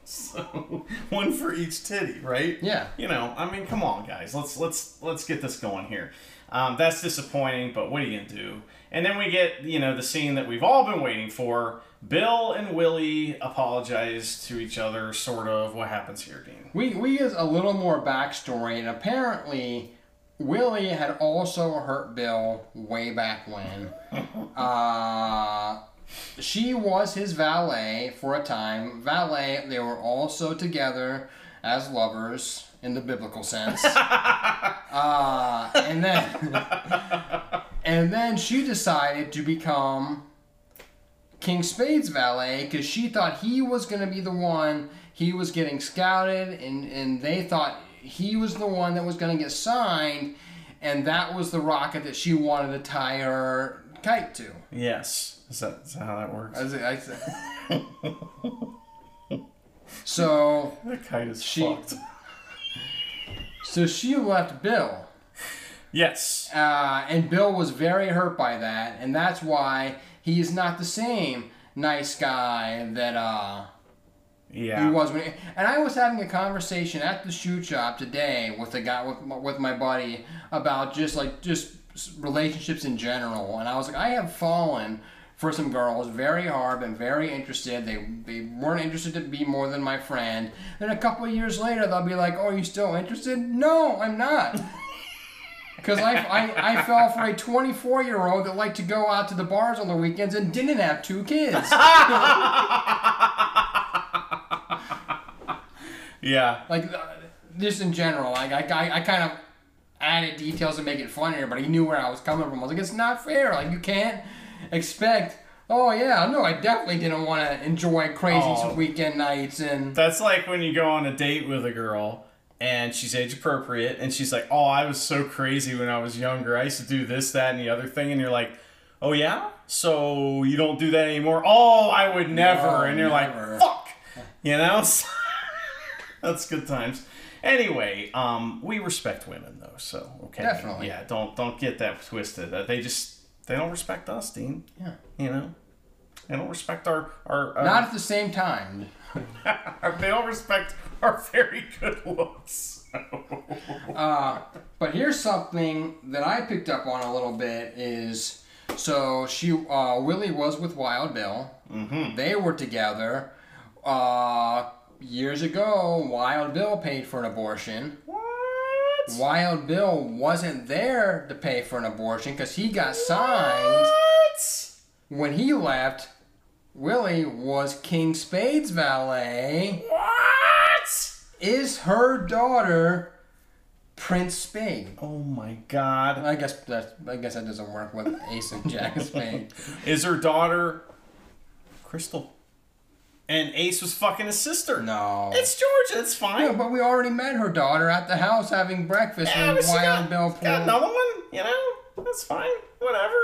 So one for each titty, right? Yeah. You know, I mean, come on, guys. Let's let's let's get this going here. Um, that's disappointing, but what are you gonna do? And then we get you know the scene that we've all been waiting for. Bill and Willie apologize to each other, sort of. What happens here, Dean? We we get a little more backstory, and apparently, Willie had also hurt Bill way back when. uh, she was his valet for a time. Valet, they were also together as lovers in the biblical sense. uh, and then, and then she decided to become King Spade's valet because she thought he was going to be the one. He was getting scouted, and, and they thought he was the one that was going to get signed, and that was the rocket that she wanted to tie her kite to. Yes, is that, is that how that works? I said- I so, the kite is she- fucked. so she left Bill. Yes. Uh, and Bill was very hurt by that, and that's why he is not the same nice guy that uh, Yeah. he was when. And I was having a conversation at the shoe shop today with a guy with my- with my buddy about just like just relationships in general, and I was like, I have fallen for some girls very hard, been very interested. They they weren't interested to be more than my friend. Then a couple of years later, they'll be like, Oh, are you still interested? No, I'm not. Because I, I, I fell for a 24 year old that liked to go out to the bars on the weekends and didn't have two kids. yeah. like, uh, just in general, like, I, I, I kind of added details to make it funnier, but he knew where I was coming from. I was like, it's not fair. Like, you can't expect. Oh yeah, no, I definitely didn't want to enjoy crazy Oh. weekend nights and That's like when you go on a date with a girl and she's age appropriate and she's like, "Oh, I was so crazy when I was younger. I used to do this, that, and the other thing." And you're like, "Oh yeah, so you don't do that anymore?" Oh, I would never. No, and you're never. like, "Fuck," you know. That's good times. Anyway, um, we respect women though, so okay. Definitely. Yeah, don't don't get that twisted. Uh, they just they don't respect us, Dean. Yeah. You know, they don't respect our our. our not at the same time. they don't respect our very good looks. Uh, but here's something that I picked up on a little bit is so she uh, Willie was with Wild Bill. Mm-hmm. They were together. Uh, years ago, Wild Bill paid for an abortion. what? Wild Bill wasn't there to pay for an abortion because he got signed What? when he left. Willie was King Spade's valet. What? Is her daughter Prince Spade? Oh my god. I guess that I guess that doesn't work with Ace and Jack of Spade. Is her daughter Crystal? And Ace was fucking his sister. No. It's Georgia. It's fine. Yeah, but we already met her daughter at the house having breakfast Yeah, she Wild got, Bill got another one. You know, that's fine. Whatever.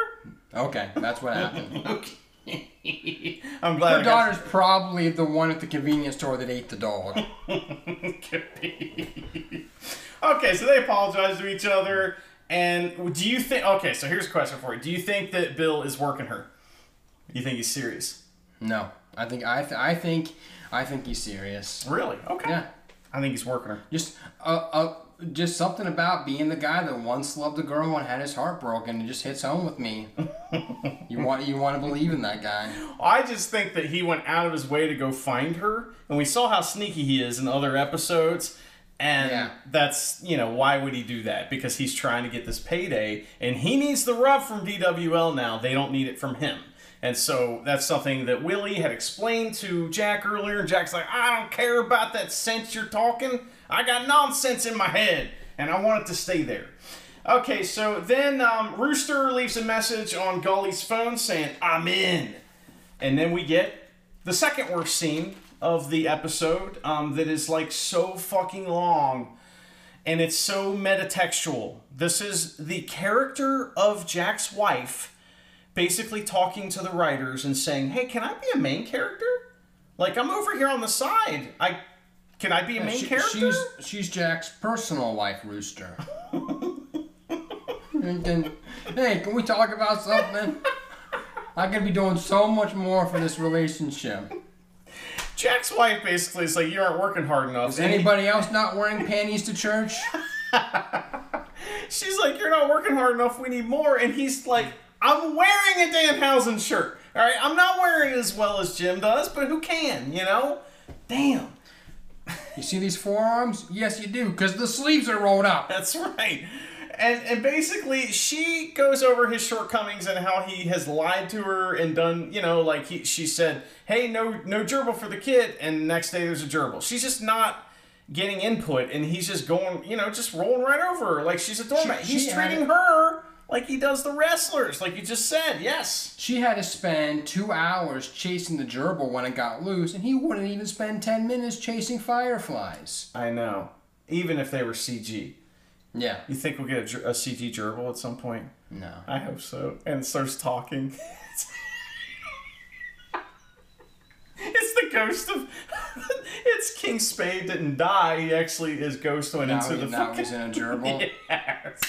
Okay, that's what happened. Okay. I'm glad. Her daughter's probably the one at the convenience store that ate the dog. Okay, so they apologize to each other. And do you think? Okay, so here's a question for you. Do you think that Bill is working her? You think he's serious? No, I think I th- I think I think he's serious. Really? Okay. Yeah, I think he's working her. just uh, uh just something about being the guy that once loved a girl and had his heart broken. It just hits home with me. you want you want to believe in that guy. I just think that he went out of his way to go find her, and we saw how sneaky he is in other episodes. And Yeah. that's, you know, why would he do that? Because he's trying to get this payday, and he needs the rub from DWL now. They don't need it from him. And so that's something that Willie had explained to Jack earlier. And Jack's like, I don't care about that sense you're talking. I got nonsense in my head, and I want it to stay there. Okay, so then um, Rooster leaves a message on Gully's phone saying, I'm in. And then we get the second worst scene of the episode um, that is like so fucking long and it's so metatextual. This is the character of Jack's wife basically talking to the writers and saying, "Hey, can I be a main character? Like I'm over here on the side. I can I be a main She- character?" She's she's Jack's personal wife rooster. hey, can we talk about something? I could be doing so much more for this relationship. Jack's wife basically is like, "You aren't working hard enough." Is anybody else not wearing panties to church? She's like, "You're not working hard enough. We need more." And he's like, "I'm wearing a Danhausen shirt. All right, I'm not wearing it as well as Jim does, but who can? You know? Damn, You see these forearms? Yes, you do, because the sleeves are rolled up. that's right." And and basically, she goes over his shortcomings and how he has lied to her and done, you know, like he she said, "Hey, no no gerbil for the kid," and next day there's a gerbil. She's just not getting input, and he's just going, you know, just rolling right over her like she's a doormat. She- he's she treating her like he does the wrestlers, like you just said. Yes. She had to spend two hours chasing the gerbil when it got loose, and he wouldn't even spend ten minutes chasing fireflies. I know. Even if they were CG. Yeah. You think we'll get a, a CG gerbil at some point? No. I hope so. And starts talking. it's the ghost of. it's King Spade didn't die. He actually, is ghost went Now, into he- the now fucking. he's in a gerbil. Yes.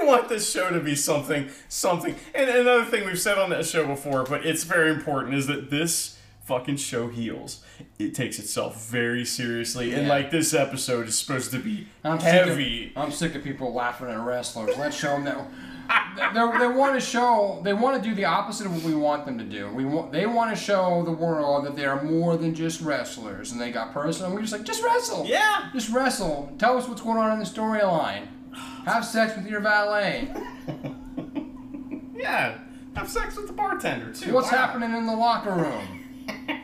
We want this show to be something, something. And another thing we've said on that show before, but it's very important, is that this fucking show Heels. It takes itself very seriously, and like this episode is supposed to be I'm sick of- heavy. I'm sick of people laughing at wrestlers. Let's show them that they, they want to show they want to do the opposite of what we want them to do. We want they want to show the world that they are more than just wrestlers, and they got personal. We're just like just wrestle. Yeah. Just wrestle. Tell us what's going on in the storyline. Have sex with your valet. Yeah, have sex with the bartender too. What's Wow. happening in the locker room?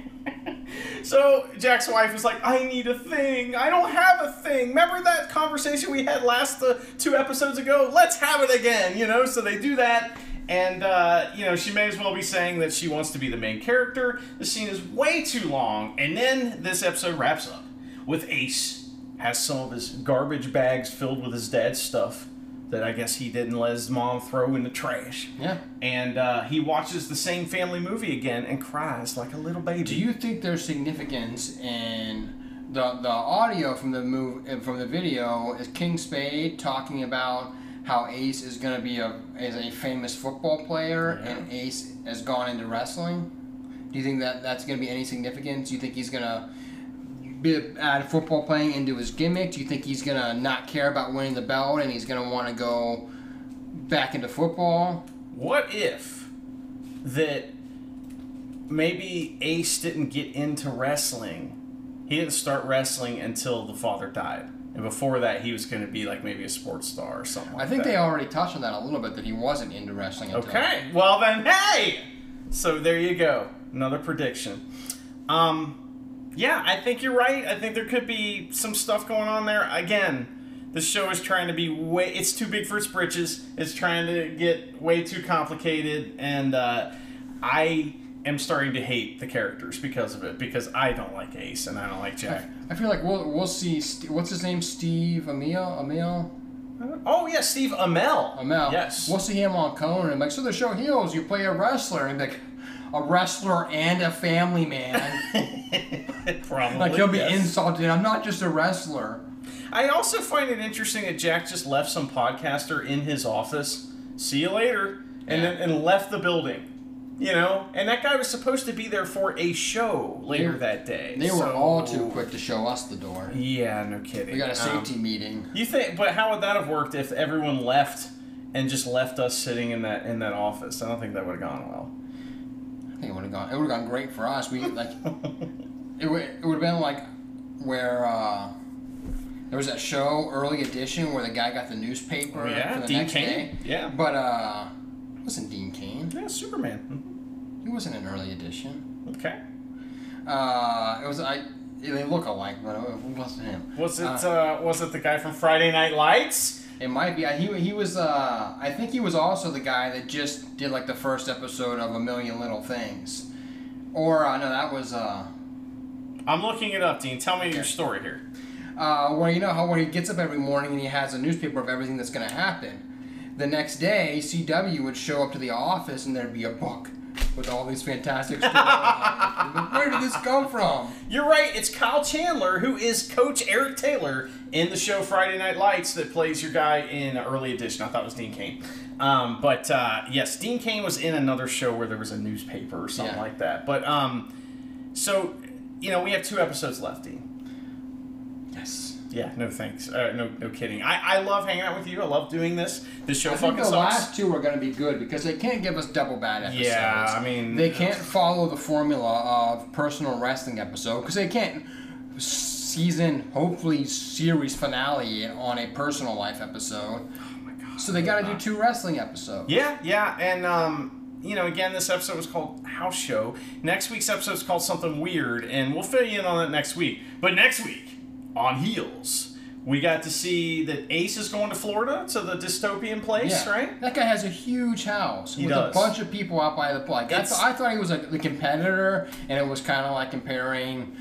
So Jack's wife is like, "I need a thing. I don't have a thing. Remember that conversation we had last uh, two episodes ago? Let's have it again." You know. So they do that, and uh, you know she may as well be saying that she wants to be the main character. The scene is way too long, and then this episode wraps up with Ace has some of his garbage bags filled with his dad's stuff that I guess he didn't let his mom throw in the trash. Yeah. And uh, he watches the same family movie again and cries like a little baby. Do you think there's significance in the the audio from the move from the video is King Spade talking about how Ace is going to be a is a famous football player Yeah. and Ace has gone into wrestling? Do you think that that's going to be any significance? Do you think he's going to be add football playing into his gimmick? Do you think he's going to not care about winning the belt and he's going to want to go back into football? What if that maybe Ace didn't get into wrestling? He didn't start wrestling until the father died. And before that, he was going to be like maybe a sports star or something like I think that. they already touched on that a little bit that he wasn't into wrestling until Okay. Well then, hey. So there you go. Another prediction. Um, yeah, I think you're right. I think there could be some stuff going on there. Again, the show is trying to be way. It's too big for its britches. It's trying to get way too complicated, and uh, I am starting to hate the characters because of it. Because I don't like Ace and I don't like Jack. I feel like we'll we'll see. St- what's his name? Steve Amell. Amell. Oh yeah, Steve Amell. Amell. Yes. We'll see him on Conan. like, so the show Heels. You play a wrestler, and like, a wrestler and a family man. Probably. like he'll be yes. insulted. I'm not just a wrestler. I also find it interesting that Jack just left some podcaster in his office. See you later, and Yeah. then and left the building. You know, and that guy was supposed to be there for a show later They- that day. They were all too quick to show us the door. Yeah, no kidding. We got a Um, safety meeting. you think, but how would that have worked if everyone left and just left us sitting in that in that office? I don't think that would have gone well. I think it would have gone. It would have gone great for us. We like. it would. It would have been like where. uh there was that show, Early Edition, where the guy got the newspaper Oh, yeah, for the Dean next Cain. day. Yeah. But uh, it wasn't Dean Cain. Yeah, Superman. He wasn't an early edition. Okay. Uh, it was I. They look alike, but it wasn't him. Was it uh, was it the guy from Friday Night Lights? It might be. I- He he was. Uh, I think he was also the guy that just did like the first episode of A Million Little Things. Or uh, no, that was. Uh, I'm looking it up, Dean. Tell me your story here. uh, where you know how where he gets up every morning and he has a newspaper of everything that's going to happen. The next day, CW would show up to the office and there'd be a book with all these fantastic stories. Where did this come from? You're right. It's Kyle Chandler, who is Coach Eric Taylor in the show Friday Night Lights, that plays your guy in Early Edition. I thought it was Dean Cain. Um, but uh, yes, Dean Cain was in another show where there was a newspaper or something Yeah. like that. But um, so you know, we have two episodes left, Dean. Yes. Yeah, no thanks. Uh, no, no kidding. I, I love hanging out with you. I love doing this. This show I think the sucks. last two are going to be good because they can't give us double bad episodes. Yeah, I mean- they can't follow the formula of personal wrestling episode because they can't season, hopefully series finale on a personal life episode. Oh my god! So they got to do two wrestling episodes. Yeah, yeah, and um, you know, again, this episode was called House Show. Next week's episode is called something weird, and we'll fill you in on it next week. But next week on Heels, we got to see that Ace is going to Florida to the dystopian place, Yeah. right? That guy has a huge house He with does. a bunch of people out by the pool. I, th- I thought he was like the competitor, and it was kind of like comparing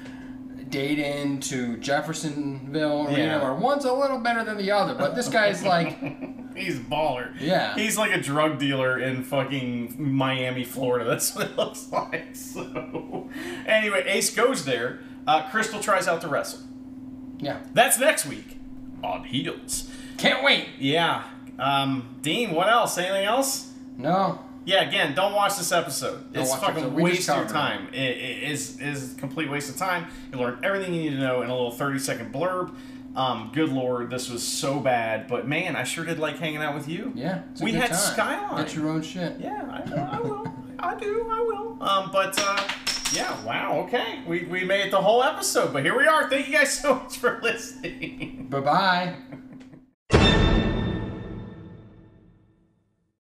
Dayton to Jeffersonville Yeah. where one's a little better than the other. But this guy's like, He's a baller. Yeah. He's like a drug dealer in fucking Miami, Florida. That's what it looks like. So, anyway, Ace goes there. Uh, Crystal tries out to wrestle. Yeah, That's next week on Heels. can't wait. Yeah. Um, Dean, what else? Anything else? No, Yeah, again, don't watch this episode. Don't it's fucking just waste your it. time. It, it is is a complete waste of time. You learn everything you need to know in a little thirty second blurb. Um, good lord, this was so bad, but man, I sure did like hanging out with you. yeah, we had time. Skyline. Get your own shit. Yeah, I, I will. I do. I will. Um, but uh, yeah, wow. Okay, we we made it the whole episode, but here we are. Thank you guys so much for listening. Bye bye.